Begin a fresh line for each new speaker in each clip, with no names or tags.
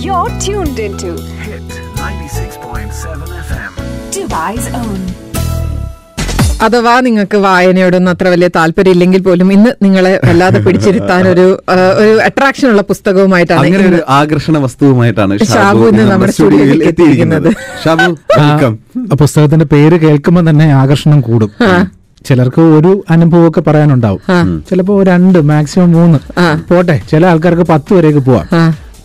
You're tuned into
Hit 96.7 FM.
Dubai's own.
അഥവാ നിങ്ങൾക്ക് വായനയോടൊന്നും അത്ര വലിയ താല്പര്യം ഇല്ലെങ്കിൽ പോലും ഇന്ന് നിങ്ങളെ വല്ലാതെ പിടിച്ചിരുത്താൻ ഒരു ആ, ഒരു അട്രാക്ഷൻ ഉള്ള പുസ്തകവുമായിട്ടാണ്
അങ്ങനെ ഒരു
ഇന്ന്
ആകർഷണ വസ്തുവുമായിട്ടാണ്
ഷാബു ഇന്ന് നമ്മുടെ സ്റ്റുഡിയോയിൽ
എത്തിയിരിക്കുന്നത്. ഷാബു വെൽക്കം
ആ പുസ്തകത്തിന്റെ പേര് കേൾക്കുമ്പോൾ തന്നെ ആകർഷണം കൂടും. ചിലർക്ക് ഒരു അനുഭവമൊക്കെ പറയാനുണ്ടാവും. ചിലപ്പോ രണ്ട് മാക്സിമം മൂന്ന്. പോട്ടെ ചില ആൾക്കാർക്ക് പത്ത് വരെയൊക്കെ പോവാം.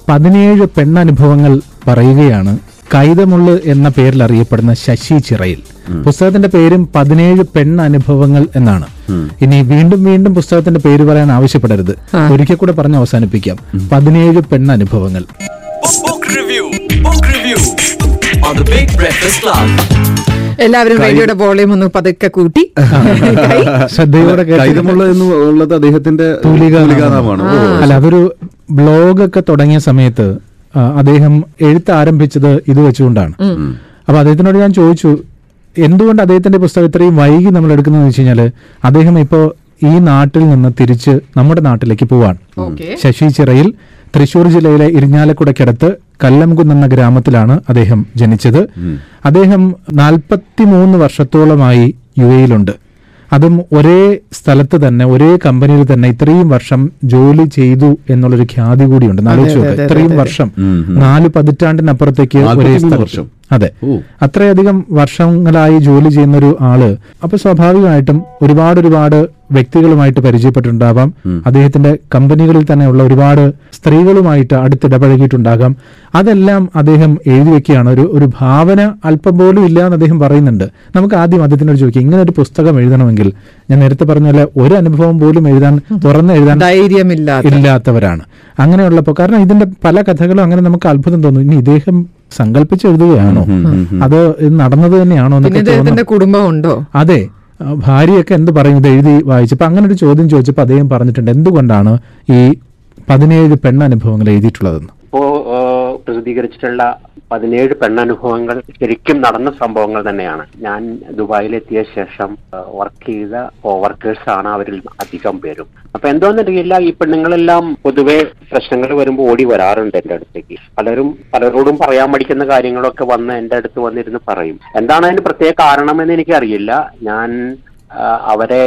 പതിനേഴ് പെണ്ണനുഭവങ്ങൾ പറയുകയാണ് കൈതമുള്ള് എന്ന പേരിൽ അറിയപ്പെടുന്ന ശശി ചിറയിൽ പുസ്തകത്തിന്റെ പേരും പതിനേഴ് പെണ്ണനുഭവങ്ങൾ എന്നാണ് ഇനി വീണ്ടും വീണ്ടും പുസ്തകത്തിന്റെ പേര് പറയാൻ ആവശ്യപ്പെടരുത് ഒരിക്കൽ കൂടെ പറഞ്ഞ് അവസാനിപ്പിക്കാം പതിനേഴ് പെണ്ണനുഭവങ്ങൾ
Book review. Book review. On the Big Breakfast Club.
എല്ലാവരും റേഡിയോയുടെ വോളിയം ഒന്ന് പതുക്കെ കൂട്ടി.
ശ്രദ്ധയോടെ
എന്ന് ഉള്ളത് അദ്ദേഹത്തിന്റെ തൂലികാനാമാണ്
അല്ല അതൊരു ബ്ലോഗൊക്കെ തുടങ്ങിയ സമയത്ത് അദ്ദേഹം എഴുത്ത് ആരംഭിച്ചത് ഇത് വെച്ചുകൊണ്ടാണ്. അപ്പൊ അദ്ദേഹത്തിനോട് ഞാൻ ചോദിച്ചു എന്തുകൊണ്ട് അദ്ദേഹത്തിന്റെ പുസ്തകം ഇത്രയും വൈകി നമ്മൾ എടുക്കുന്നതെന്ന് വെച്ച് കഴിഞ്ഞാൽ അദ്ദേഹം ഇപ്പോ ഈ നാട്ടിൽ നിന്ന് തിരിച്ച് നമ്മുടെ നാട്ടിലേക്ക് പോവാണ്. ശശി ചിറയിൽ തൃശൂർ ജില്ലയിലെ ഇരിഞ്ഞാലക്കുടക്കടുത്ത് കല്ലംകുന്ന് എന്ന ഗ്രാമത്തിലാണ് അദ്ദേഹം ജനിച്ചത്. അദ്ദേഹം നാൽപ്പത്തിമൂന്ന് വർഷത്തോളമായി യു എയിലുണ്ട് അതും ഒരേ സ്ഥലത്ത് തന്നെ ഒരേ കമ്പനിയിൽ തന്നെ ഇത്രയും വർഷം ജോലി ചെയ്തു എന്നുള്ളൊരു ഖ്യാതി കൂടിയുണ്ട്. ആലോചിച്ച് ഇത്രയും വർഷം നാല് പതിറ്റാണ്ടിനപ്പുറത്തേക്ക് ഒരേ
43
സ്ഥലത്ത്.
വർഷം.
അതെ. അത്രയധികം വർഷങ്ങളായി ജോലി ചെയ്യുന്ന ഒരു ആൾ അപ്പൊ സ്വാഭാവികമായിട്ടും ഒരുപാട് ഒരുപാട് വ്യക്തികളുമായിട്ട് പരിചയപ്പെട്ടിട്ടുണ്ടാവാം. അദ്ദേഹത്തിന്റെ കമ്പനികളിൽ തന്നെയുള്ള ഒരുപാട് സ്ത്രീകളുമായിട്ട് അടുത്തിടപഴകിയിട്ടുണ്ടാകാം. അതെല്ലാം അദ്ദേഹം എഴുതി വെക്കുകയാണ്. ഒരു ഒരു ഭാവന അല്പം പോലും ഇല്ല എന്ന് അദ്ദേഹം പറയുന്നുണ്ട്. നമുക്ക് ആദ്യം അദ്ദേഹത്തിനോട് ചോദിക്കാം. ഇങ്ങനെ ഒരു പുസ്തകം എഴുതണമെങ്കിൽ ഞാൻ നേരത്തെ പറഞ്ഞ പോലെ ഒരു അനുഭവം പോലും എഴുതാൻ തുറന്ന് എഴുതാൻ
ധൈര്യമില്ല
ഇല്ലാത്തവരാണ്. അങ്ങനെയുള്ളപ്പോൾ കാരണം ഇതിന്റെ പല കഥകളും അങ്ങനെ നമുക്ക് അത്ഭുതം തോന്നും. ഇനി ഇദ്ദേഹം സങ്കല്പിച്ച് എഴുതുകയാണോ അത് ഇത് നടന്നത് തന്നെയാണോ
കുടുംബമുണ്ടോ?
അതെ. ഭാര്യയൊക്കെ എന്ത് പറയും? ഇത് എഴുതി വായിച്ചപ്പോ അങ്ങനെ ഒരു ചോദ്യം ചോദിച്ചപ്പോൾ അദ്ദേഹം പറഞ്ഞിട്ടുണ്ട് എന്തുകൊണ്ടാണ് ഈ പതിനേഴ് പെണ്ണനുഭവങ്ങൾ എഴുതിയിട്ടുള്ളതെന്ന്?
പ്രസിദ്ധീകരിച്ചിട്ടുള്ള പതിനേഴ് പെണ്ണനുഭവങ്ങൾ ശരിക്കും നടന്ന സംഭവങ്ങൾ തന്നെയാണ്. ഞാൻ ദുബായിലെത്തിയ ശേഷം വർക്ക് ചെയ്ത വർക്കേഴ്സ് ആണ് അവരിൽ അധികം പേരും. അപ്പൊ എന്തോന്നറിയില്ല ഈ പെണ്ണുങ്ങളെല്ലാം പൊതുവെ പ്രശ്നങ്ങൾ വരുമ്പോൾ ഓടി വരാറുണ്ട് എന്റെ അടുത്തേക്ക്. പലരും പലരോടും പറയാൻ മടിക്കുന്ന കാര്യങ്ങളൊക്കെ വന്ന് എന്റെ അടുത്ത് വന്നിരുന്ന് പറയും. എന്താണ് അതിന് പ്രത്യേക കാരണമെന്ന് എനിക്കറിയില്ല. ഞാൻ അവരെ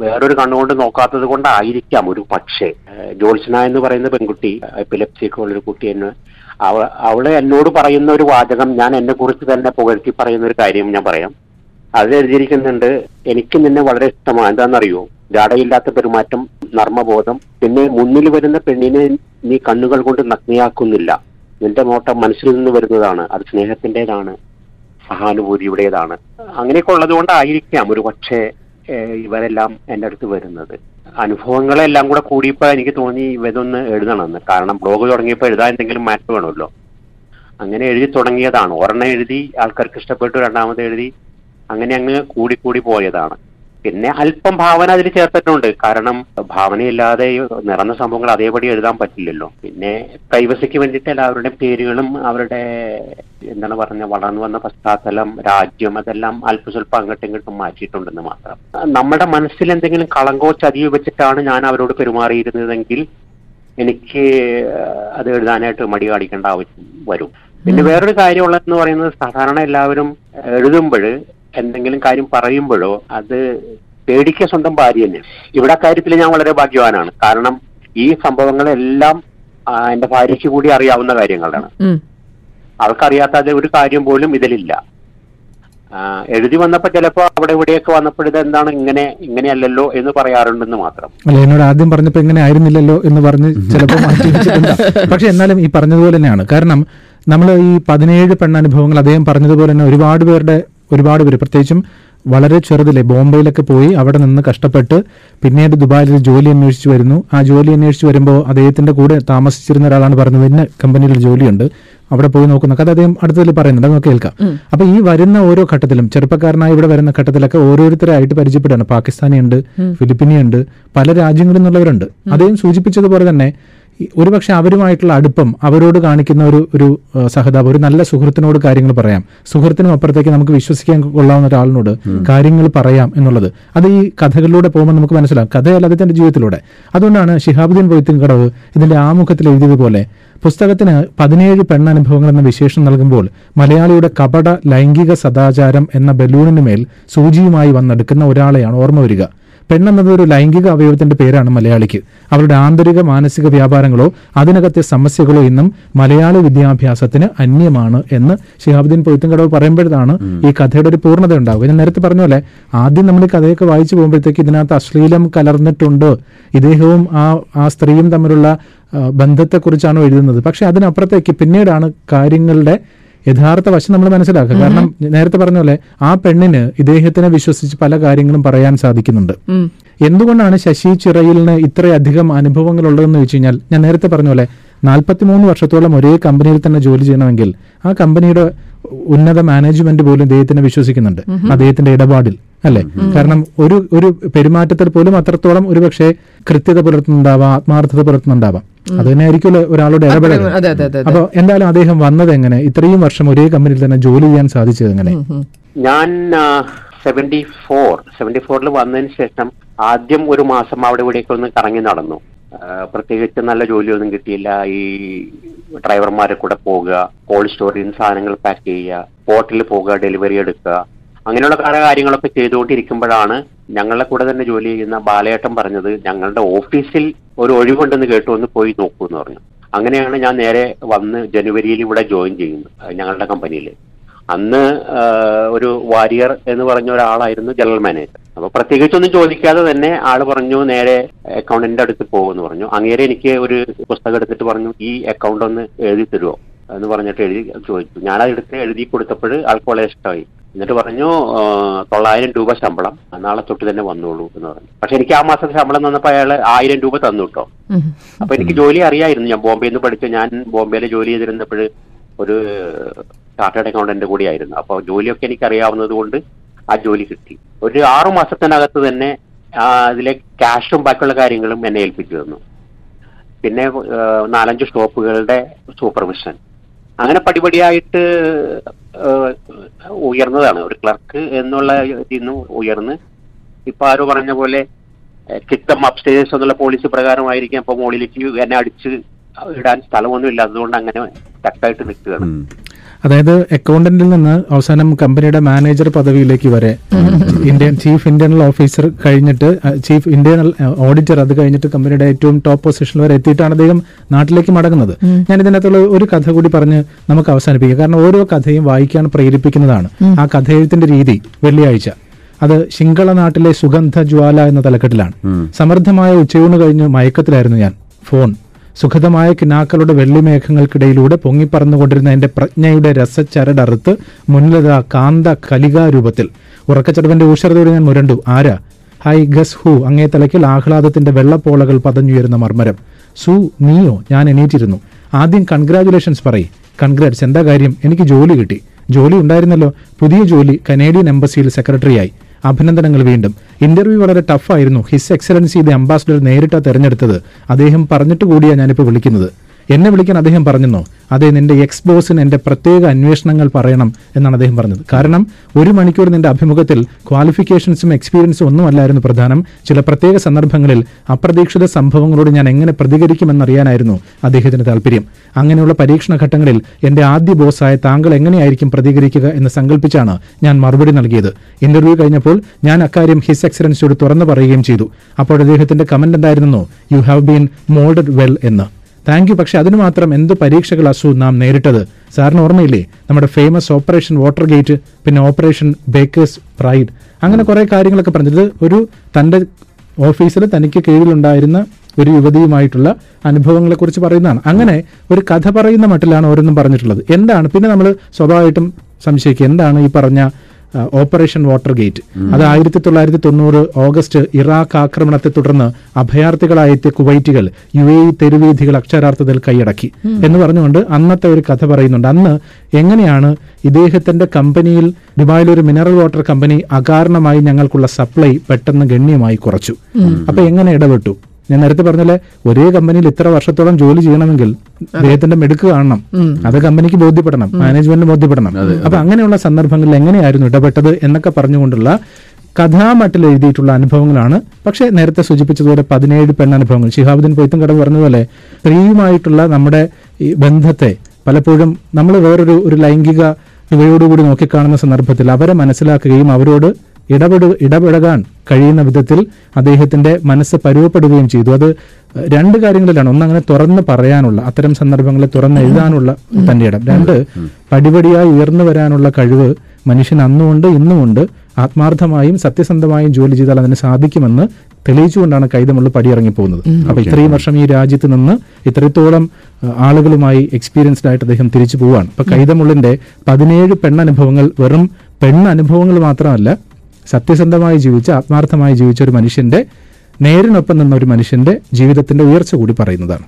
വേറൊരു കണ്ണുകൊണ്ട് നോക്കാത്തത് കൊണ്ടായിരിക്കാം ഒരു പക്ഷേ. ജോൾസന എന്ന് പറയുന്ന പെൺകുട്ടി എപ്പിലെപ്സിയൊക്കെ ഉള്ളൊരു കുട്ടി എന്നെ അവൾ എന്നോട് പറയുന്ന ഒരു വാചകം ഞാൻ എന്നെ കുറിച്ച് തന്നെ പുകഴ്ത്തി പറയുന്ന ഒരു കാര്യം ഞാൻ പറയാം. അത് എഴുതിയിരിക്കുന്നുണ്ട് എനിക്ക് നിന്നെ വളരെ ഇഷ്ടമാണ്. എന്താണെന്നറിയോ? ജാടയില്ലാത്ത പെരുമാറ്റം നർമ്മബോധം. പിന്നെ മുന്നിൽ വരുന്ന പെണ്ണിനെ നീ കണ്ണുകൾ കൊണ്ട് നഗ്നയാക്കുന്നില്ല. നിന്റെ നോട്ടം മനസ്സിൽ നിന്ന് വരുന്നതാണ്. അത് സ്നേഹത്തിന്റെതാണ്. സഹാനുഭൂതിയുടേതാണ്. അങ്ങനെയൊക്കെ ഉള്ളത് കൊണ്ടായിരിക്കാം ഒരു പക്ഷേ ഇവരെല്ലാം എന്റെ അടുത്ത് വരുന്നത്. അനുഭവങ്ങളെല്ലാം കൂടെ കൂടിയപ്പോൾ എനിക്ക് തോന്നി ഇവതൊന്ന് എഴുതണമെന്ന് കാരണം ബ്ലോഗ് തുടങ്ങിയപ്പോൾ എഴുതാൻ എന്തെങ്കിലും മാറ്റം വേണമല്ലോ. അങ്ങനെ എഴുതി തുടങ്ങിയതാണ്. ഒരെണ്ണം എഴുതി ആൾക്കാർക്ക് ഇഷ്ടപ്പെട്ടു രണ്ടാമത് എഴുതി അങ്ങനെ അങ്ങ് കൂടി കൂടി പോയതാണ്. പിന്നെ അല്പം ഭാവന അതിൽ ചേർത്തിട്ടുണ്ട്. കാരണം ഭാവനയില്ലാതെ നിറഞ്ഞ സംഭവങ്ങൾ അതേപടി എഴുതാൻ പറ്റില്ലല്ലോ. പിന്നെ പ്രൈവസിക്ക് വേണ്ടിയിട്ട് എല്ലാവരുടെയും പേരുകളും അവരുടെ എന്താണ് പറഞ്ഞ വളർന്നു വന്ന പശ്ചാത്തലം രാജ്യം അതെല്ലാം അല്പസ്വല്പം അങ്ങോട്ടും ഇങ്ങോട്ടും മാറ്റിയിട്ടുണ്ടെന്ന് മാത്രം. നമ്മുടെ മനസ്സിൽ എന്തെങ്കിലും കളങ്കോ ചതിയോ വെച്ചിട്ടാണ് ഞാൻ അവരോട് പെരുമാറിയിരുന്നതെങ്കിൽ എനിക്ക് അത് എഴുതാനായിട്ട് മടി കാണിക്കേണ്ട ആവശ്യം വരും. പിന്നെ വേറൊരു കാര്യമുള്ളതെന്ന് പറയുന്നത് സാധാരണ എല്ലാവരും എഴുതുമ്പോൾ എന്തെങ്കിലും കാര്യം പറയുമ്പോഴോ അത് പേടിക്കുക സ്വന്തം ഭാര്യ തന്നെ. ഇവിടെ കാര്യത്തിൽ ഞാൻ വളരെ ഭാഗ്യവാനാണ്. കാരണം ഈ സംഭവങ്ങളെല്ലാം എന്റെ ഭാര്യയ്ക്ക് കൂടി അറിയാവുന്ന കാര്യങ്ങളാണ്.
ആൾക്കറിയാത്ത
അവൾക്കറിയാത്ത അത് ഒരു കാര്യം പോലും ഇതിലില്ല. എഴുതി വന്നപ്പോ ചിലപ്പോ അവിടെ ഇവിടെയൊക്കെ വന്നപ്പോൾ ഇത് എന്താണ് ഇങ്ങനെ ഇങ്ങനെയല്ലല്ലോ എന്ന് പറയാറുണ്ടെന്ന് മാത്രം.
അല്ല എന്നോട് ആദ്യം പറഞ്ഞപ്പോ ഇങ്ങനെ ആയിരുന്നില്ലല്ലോ എന്ന് പറഞ്ഞ് ചിലപ്പോ മാറ്റി പക്ഷെ എന്നാലും ഈ പറഞ്ഞതുപോലെ തന്നെയാണ്. കാരണം നമ്മൾ ഈ പതിനേഴ് പെണ്ണനുഭവങ്ങൾ അദ്ദേഹം പറഞ്ഞതുപോലെ തന്നെ ഒരുപാട് പേരുടെ ഒരുപാട് പേര്. പ്രത്യേകിച്ചും വളരെ ചെറുതിലെ ബോംബെയിലൊക്കെ പോയി അവിടെ നിന്ന് കഷ്ടപ്പെട്ട് പിന്നീട് ദുബായിൽ ജോലി അന്വേഷിച്ച് വരുന്നു. ആ ജോലി അന്വേഷിച്ച് വരുമ്പോൾ അദ്ദേഹത്തിന്റെ കൂടെ താമസിച്ചിരുന്ന ഒരാളാണ് പറഞ്ഞത് ഇന്ന കമ്പനിയിൽ ജോലിയുണ്ട്. അവിടെ പോയി നോക്കുന്ന കഥ അദ്ദേഹം അടുത്തതിൽ പറയുന്നുണ്ട്. അത് നമുക്ക് കേൾക്കാം അപ്പൊ ഈ വരുന്ന ഓരോ ഘട്ടത്തിലും ചെറുപ്പക്കാരനായി ഇവിടെ വരുന്ന ഘട്ടത്തിലൊക്കെ ഓരോരുത്തരായിട്ട് പരിചയപ്പെടുകയാണ്. പാകിസ്ഥാനി ഉണ്ട് ഫിലിപ്പിനി ഉണ്ട് പല രാജ്യങ്ങളിൽ നിന്നുള്ളവരുണ്ട്. അദ്ദേഹം സൂചിപ്പിച്ചതുപോലെ തന്നെ ഒരുപക്ഷെ അവരുമായിട്ടുള്ള അടുപ്പം അവരോട് കാണിക്കുന്ന ഒരു ഒരു സഹതാപം ഒരു നല്ല സുഹൃത്തിനോട് കാര്യങ്ങൾ പറയാം. സുഹൃത്തിനും അപ്പുറത്തേക്ക് നമുക്ക് വിശ്വസിക്കാൻ കൊള്ളാവുന്ന ഒരാളിനോട് കാര്യങ്ങൾ പറയാം എന്നുള്ളത്. അത് ഈ കഥകളിലൂടെ പോകുമ്പോൾ നമുക്ക് മനസ്സിലാവും. കഥയല്ല അദ്ദേഹത്തിന്റെ ജീവിതത്തിലൂടെ. അതുകൊണ്ടാണ് ഷിഹാബുദ്ദീൻ പൊയ്ത്തിൻകടവ് ഇതിന്റെ ആമുഖത്തിൽ എഴുതിയതുപോലെ പുസ്തകത്തിന് പതിനേഴ് പെണ്ണനുഭവങ്ങൾ എന്ന വിശേഷം നൽകുമ്പോൾ മലയാളിയുടെ കപട ലൈംഗിക സദാചാരം എന്ന ബലൂണിന് മേൽ സൂചിയുമായി വന്നെടുക്കുന്ന ഒരാളെയാണ് ഓർമ്മ വരിക. പെണ്ണെന്നത് ഒരു ലൈംഗിക അവയവത്തിന്റെ പേരാണ് മലയാളിക്ക്. അവരുടെ ആന്തരിക മാനസിക വ്യാപാരങ്ങളോ അതിനകത്തെ സമസ്യകളോ ഇന്നും മലയാളി വിദ്യാഭ്യാസത്തിന് അന്യമാണ് എന്ന് ഷിഹാബുദ്ദീൻ പൊയ്ത്തുംകടവ് പറയുമ്പോഴാണ് ഈ കഥയുടെ ഒരു പൂർണത ഉണ്ടാവുക. ഞാൻ നേരത്തെ പറഞ്ഞ പോലെ ആദ്യം നമ്മൾ ഈ കഥയൊക്കെ വായിച്ചു പോകുമ്പോഴത്തേക്ക് ഇതിനകത്ത് അശ്ലീലം കലർന്നിട്ടുണ്ട്. ഇദ്ദേഹവും ആ ആ സ്ത്രീയും തമ്മിലുള്ള ബന്ധത്തെക്കുറിച്ചാണ് ബന്ധത്തെക്കുറിച്ചാണോ എഴുതുന്നത്. പക്ഷെ അതിനപ്പുറത്തേക്ക് പിന്നീടാണ് കാര്യങ്ങളുടെ യഥാർത്ഥ വശം നമ്മൾ മനസ്സിലാക്കുക. കാരണം നേരത്തെ പറഞ്ഞ പോലെ ആ പെണ്ണിന് ഇദ്ദേഹത്തിനെ വിശ്വസിച്ച് പല കാര്യങ്ങളും പറയാൻ സാധിക്കുന്നുണ്ട്. എന്തുകൊണ്ടാണ് ശശി ചിറയിലിന് ഇത്രയധികം അനുഭവങ്ങൾ ഉള്ളതെന്ന് വെച്ച് കഴിഞ്ഞാൽ ഞാൻ നേരത്തെ പറഞ്ഞ പോലെ നാൽപ്പത്തിമൂന്ന് വർഷത്തോളം ഒരേ കമ്പനിയിൽ തന്നെ ജോലി ചെയ്യണമെങ്കിൽ ആ കമ്പനിയുടെ ഉന്നത മാനേജ്മെന്റ് പോലും ഇദ്ദേഹത്തിനെ വിശ്വസിക്കുന്നുണ്ട്. അദ്ദേഹത്തിന്റെ ഇടപാടിൽ അല്ലെ? കാരണം ഒരു ഒരു പെരുമാറ്റത്തിൽ പോലും അത്രത്തോളം ഒരുപക്ഷെ കൃത്യത പുലർത്തുന്നുണ്ടാവാം ആത്മാർത്ഥത പുലർത്തുന്നുണ്ടാവാം. അത് തന്നെ ആയിരിക്കുമല്ലോ ഒരാളുടെ ഇടപെടൽ
അതെ അതെ അതെ അതെ.
അപ്പൊ എന്തായാലും അദ്ദേഹം വന്നത് എങ്ങനെ? ഇത്രയും വർഷം ഒരേ കമ്പനിയിൽ തന്നെ ജോലി ചെയ്യാൻ സാധിച്ചത് എങ്ങനെ?
ഞാൻ സെവന്റി ഫോർ സെവന്റി ഫോറിൽ വന്നതിന് ശേഷം ആദ്യം ഒരു മാസം അവിടെ ഇവിടെയൊക്കെ ഒന്ന് കറങ്ങി നടന്നു. പ്രത്യേകിച്ച് നല്ല ജോലിയൊന്നും കിട്ടിയില്ല. ഈ ഡ്രൈവർമാരെ കൂടെ പോകുക കോൾഡ് സ്റ്റോറിൽ നിന്ന് സാധനങ്ങൾ പാക്ക് ചെയ്യുക പോർട്ടിൽ പോകുക ഡെലിവറി എടുക്കുക. അങ്ങനെയുള്ള പല കാര്യങ്ങളൊക്കെ ചെയ്തുകൊണ്ടിരിക്കുമ്പോഴാണ് ഞങ്ങളുടെ കൂടെ തന്നെ ജോലി ചെയ്യുന്ന ബാലയേട്ടൻ പറഞ്ഞത് ഞങ്ങളുടെ ഓഫീസിൽ ഒരു ഒഴിവുണ്ടെന്ന് കേട്ടു ഒന്ന് പോയി നോക്കൂ എന്ന് പറഞ്ഞു. അങ്ങനെയാണ് ഞാൻ നേരെ വന്ന് ജനുവരിയിൽ ഇവിടെ ജോയിൻ ചെയ്യുന്നത് ഞങ്ങളുടെ കമ്പനിയിൽ. അന്ന് ഒരു വാരിയർ എന്ന് പറഞ്ഞ ഒരാളായിരുന്നു ജനറൽ മാനേജർ. അപ്പൊ പ്രത്യേകിച്ചൊന്നും ചോദിക്കാതെ തന്നെ ആൾ പറഞ്ഞു നേരെ അക്കൗണ്ടിന്റെ അടുത്ത് പോകുമെന്ന് പറഞ്ഞു. അങ്ങേരെ എനിക്ക് ഒരു പുസ്തകം എടുത്തിട്ട് പറഞ്ഞു ഈ അക്കൗണ്ട് ഒന്ന് എഴുതി തരുമോ എന്ന് പറഞ്ഞിട്ട് എഴുതി ചോദിച്ചു. ഞാനത് എടുത്ത് എഴുതി കൊടുത്തപ്പോൾ ആൾക്ക് വളരെ ഇഷ്ടമായി. എന്നിട്ട് പറഞ്ഞു തൊള്ളായിരം രൂപ ശമ്പളം. നാളെ തൊട്ട് തന്നെ വന്നോളൂ എന്ന് പറഞ്ഞു. പക്ഷെ എനിക്ക് ആ മാസം ശമ്പളം തന്നപ്പോൾ അയാൾ ആയിരം രൂപ തന്നു കേട്ടോ അപ്പൊ എനിക്ക് ജോലി അറിയായിരുന്നു. ഞാൻ ബോംബെയിൽ നിന്ന് പഠിച്ചു. ഞാൻ ബോംബെയിൽ ജോലി ചെയ്തിരുന്നപ്പോൾ ഒരു ചാർട്ടേഡ് അക്കൗണ്ടന്റ് കൂടിയായിരുന്നു. അപ്പോൾ ജോലിയൊക്കെ എനിക്ക് അറിയാവുന്നത് കൊണ്ട് ആ ജോലി കിട്ടി. ഒരു ആറു മാസത്തിനകത്ത് തന്നെ അതിലെ ക്യാഷും ബാക്കിയുള്ള കാര്യങ്ങളും എന്നെ ഏൽപ്പിച്ചു തന്നു. പിന്നെ നാലഞ്ച് സ്റ്റോപ്പുകളുടെ സൂപ്പർവിഷൻ. അങ്ങനെ പടിപടിയായിട്ട് ഉയർന്നതാണ്. ഒരു ക്ലർക്ക് എന്നുള്ള ഇതിൽ നിന്ന് ഉയർന്ന്. ഇപ്പൊ ആരോ പറഞ്ഞ പോലെ കിട്ടം അപ്സ്റ്റേഴ്സ് എന്നുള്ള പോളിസി പ്രകാരമായിരിക്കും. അപ്പൊ മുകളിലേക്ക് എന്നെ അടിച്ച് ഇടാൻ സ്ഥലമൊന്നും ഇല്ല അതുകൊണ്ട് അങ്ങനെ ടക്കായിട്ട് നിൽക്കുകയാണ്.
അതായത് അക്കൗണ്ടന്റിൽ നിന്ന് അവസാനം കമ്പനിയുടെ മാനേജർ പദവിയിലേക്ക് വരെ ഇന്ത്യൻ ചീഫ് ഇന്റേണൽ ഓഫീസർ കഴിഞ്ഞിട്ട് ചീഫ് ഇന്റേണൽ ഓഡിറ്റർ അത് കഴിഞ്ഞിട്ട് കമ്പനിയുടെ ഏറ്റവും ടോപ്പ് പൊസിഷനിൽ വരെ എത്തിയിട്ടാണ് അദ്ദേഹം നാട്ടിലേക്ക് മടങ്ങുന്നത്. ഞാൻ ഇതിനകത്തുള്ള ഒരു കഥ കൂടി പറഞ്ഞ് നമുക്ക് അവസാനിപ്പിക്കാം. കാരണം ഓരോ കഥയും വായിക്കാൻ പ്രേരിപ്പിക്കുന്നതാണ്. ആ കഥയെഴുത്തിന്റെ രീതി വെള്ളിയാഴ്ച. അത് ശിങ്കള നാട്ടിലെ സുഗന്ധ ജ്വാല എന്ന തലക്കെട്ടിലാണ്. സമൃദ്ധമായ ഉച്ചയൂണ് കഴിഞ്ഞ് മയക്കത്തിലായിരുന്നു ഞാൻ. ഫോൺ. സുഖതമായ കിനാക്കളുടെ വെള്ളിമേഘങ്ങൾക്കിടയിലൂടെ പൊങ്ങിപ്പറന്നുകൊണ്ടിരുന്ന എന്റെ പ്രജ്ഞയുടെ രസച്ചരടറുത്ത് മുന്നിലത കാന്ത കലികാരൂപത്തിൽ. ഉറക്കച്ചടവിന്റെ ഊഷരതയോടെ ഞാൻ മുരണ്ടു. ആരാ? Hi guess who. അങ്ങേ തലയ്ക്കിൽ ആഹ്ലാദത്തിന്റെ വെള്ളപ്പോളകൾ പതഞ്ഞുയരുന്ന മർമ്മരം. സു നീയോ? ഞാൻ എണീറ്റിരുന്നു. ആദ്യം കൺഗ്രാചുലേഷൻസ് പറയ്. കൺഗ്രാറ്റ്സ് എന്താ കാര്യം? എനിക്ക് ജോലി കിട്ടി. ജോലി ഉണ്ടായിരുന്നല്ലോ. പുതിയ ജോലി കനേഡിയൻ എംബസിയിൽ സെക്രട്ടറിയായി. അഭിനന്ദനങ്ങൾ വീണ്ടും. ഇന്റർവ്യൂ വളരെ ടഫായിരുന്നു. ഹിസ് എക്സലൻസി ദി അംബാസിഡർ നേരിട്ടാണ് തെരഞ്ഞെടുത്തത്. അദ്ദേഹം പറഞ്ഞിട്ട് കൂടിയാ ഞാനിപ്പോൾ വിളിക്കുന്നത്. എന്നെ വിളിക്കാൻ അദ്ദേഹം പറഞ്ഞെന്നോ? അതെ നിന്റെ എക്സ് ബോസിന് എന്റെ പ്രത്യേക അന്വേഷണങ്ങൾ പറയണം എന്നാണ് അദ്ദേഹം പറഞ്ഞത്. കാരണം ഒരു മണിക്കൂർ നിന്റെ അഭിമുഖത്തിൽ ക്വാളിഫിക്കേഷൻസും എക്സ്പീരിയൻസും ഒന്നും അല്ലായിരുന്നു പ്രധാനം. ചില പ്രത്യേക സന്ദർഭങ്ങളിൽ അപ്രതീക്ഷിത സംഭവങ്ങളോട് ഞാൻ എങ്ങനെ പ്രതികരിക്കുമെന്നറിയാനായിരുന്നു അദ്ദേഹത്തിന്റെ താല്പര്യം അങ്ങനെയുള്ള പരീക്ഷണ ഘട്ടങ്ങളിൽ എന്റെ ആദ്യ ബോസായ താങ്കൾ എങ്ങനെയായിരിക്കും പ്രതികരിക്കുക എന്ന് സങ്കല്പിച്ചാണ് ഞാൻ മറുപടി നൽകിയത്. ഇന്റർവ്യൂ കഴിഞ്ഞപ്പോൾ ഞാൻ അക്കാര്യം ഹിസ് എക്സലൻസിയോട് തുറന്നു പറയുകയും ചെയ്തു. അപ്പോൾ അദ്ദേഹത്തിന്റെ കമന്റ് എന്തായിരുന്നു you have been moulded well എന്ന്. താങ്ക് യു പക്ഷെ അതിന് മാത്രം എന്ത് പരീക്ഷകൾ അസു നാം നേരിട്ടത്? സാറിന് ഓർമ്മയില്ലേ? നമ്മുടെ ഫേമസ് ഓപ്പറേഷൻ വാട്ടർ ഗേറ്റ് പിന്നെ ഓപ്പറേഷൻ ബേക്കേഴ്സ് പ്രൈഡ് അങ്ങനെ കുറെ കാര്യങ്ങളൊക്കെ പറഞ്ഞത് ഒരു തന്റെ ഓഫീസിൽ തനിക്ക് കീഴിലുണ്ടായിരുന്ന ഒരു യുവതിയുമായിട്ടുള്ള അനുഭവങ്ങളെ കുറിച്ച് പറയുന്നതാണ്. അങ്ങനെ ഒരു കഥ പറയുന്ന മട്ടിലാണ് ഓരോന്നും പറഞ്ഞിട്ടുള്ളത്. എന്താണ്? പിന്നെ നമ്മൾ സ്വാഭാവികമായിട്ടും സംശയിക്കുക. എന്താണ് ഈ പറഞ്ഞ ഓപ്പറേഷൻ വാട്ടർ ഗേറ്റ് അത് ആയിരത്തി തൊള്ളായിരത്തി തൊണ്ണൂറ് ഓഗസ്റ്റ് ഇറാഖ് ആക്രമണത്തെ തുടർന്ന് അഭയാർത്ഥികളായെത്തിയ കുവൈറ്റുകൾ യു എ തെരുവീഥികൾ അക്ഷരാർത്ഥത്തിൽ കൈയടക്കി. എന്ന് പറഞ്ഞുകൊണ്ട് അന്നത്തെ ഒരു കഥ പറയുന്നുണ്ട്. അന്ന് എങ്ങനെയാണ് ഇദ്ദേഹത്തിന്റെ കമ്പനിയിൽ ദുബായിൽ ഒരു മിനറൽ വാട്ടർ കമ്പനി അകാരണമായി ഞങ്ങൾക്കുള്ള സപ്ലൈ പെട്ടെന്ന് ഗണ്യമായി കുറച്ചു. അപ്പൊ എങ്ങനെ ഇടപെട്ടു? ഞാൻ നേരത്തെ പറഞ്ഞല്ലേ ഒരേ കമ്പനിയിൽ ഇത്ര വർഷത്തോളം ജോലി ചെയ്യണമെങ്കിൽ അദ്ദേഹത്തിന്റെ മെടുക്ക് കാണണം. അത് കമ്പനിക്ക് ബോധ്യപ്പെടണം മാനേജ്മെന്റിന് ബോധ്യപ്പെടണം. അപ്പൊ അങ്ങനെയുള്ള സന്ദർഭങ്ങളിൽ എങ്ങനെയായിരുന്നു ഇടപെട്ടത് എന്നൊക്കെ പറഞ്ഞുകൊണ്ടുള്ള കഥാമട്ടിൽ എഴുതിയിട്ടുള്ള അനുഭവങ്ങളാണ്. പക്ഷേ നേരത്തെ സൂചിപ്പിച്ചതുപോലെ പതിനേഴ് പെണ്ണനുഭവങ്ങൾ ശിഹാബുദ്ദീൻ പൊയ്ത്തും കടവ് പറഞ്ഞതുപോലെ സ്ത്രീയുമായിട്ടുള്ള നമ്മുടെ ഈ ബന്ധത്തെ പലപ്പോഴും നമ്മൾ വേറൊരു ഒരു ലൈംഗിക ഇവയോടുകൂടി നോക്കിക്കാണുന്ന സന്ദർഭത്തിൽ അവരെ മനസ്സിലാക്കുകയും അവരോട് ഇടപെടു ഇടപെടകാൻ കഴിയുന്ന വിധത്തിൽ അദ്ദേഹത്തിന്റെ മനസ്സ് പരുവപ്പെടുകയും ചെയ്തു. അത് രണ്ട് കാര്യങ്ങളിലാണ്. ഒന്ന് അങ്ങനെ തുറന്ന് പറയാനുള്ള അത്തരം സന്ദർഭങ്ങളെ തുറന്ന് എഴുതാനുള്ള തന്റെ ഇടം. രണ്ട് പടിപടിയായി ഉയർന്നു വരാനുള്ള കഴിവ് മനുഷ്യൻ അന്നുമുണ്ട് ഇന്നുമുണ്ട്. ആത്മാർത്ഥമായും സത്യസന്ധമായും ജോലി ചെയ്താൽ അതിന് സാധിക്കുമെന്ന് തെളിയിച്ചുകൊണ്ടാണ് കൈതമുള്ള പടിയിറങ്ങിപ്പോകുന്നത്. അപ്പൊ ഇത്രയും വർഷം ഈ രാജ്യത്ത് നിന്ന് ഇത്രത്തോളം ആളുകളുമായി എക്സ്പീരിയൻസ്ഡ് ആയിട്ട് അദ്ദേഹം തിരിച്ചു പോവാണ്. അപ്പൊ കൈതമുള്ളിന്റെ പതിനേഴ് പെണ്ണനുഭവങ്ങൾ വെറും പെണ്ണനുഭവങ്ങൾ മാത്രമല്ല സത്യസന്ധമായി ജീവിച്ച ആത്മാർത്ഥമായി ജീവിച്ച ഒരു മനുഷ്യന്റെ നേരിനൊപ്പം നിന്ന ഒരു മനുഷ്യന്റെ ജീവിതത്തിന്റെ ഉയർച്ച കൂടി പറയുന്നതാണ്.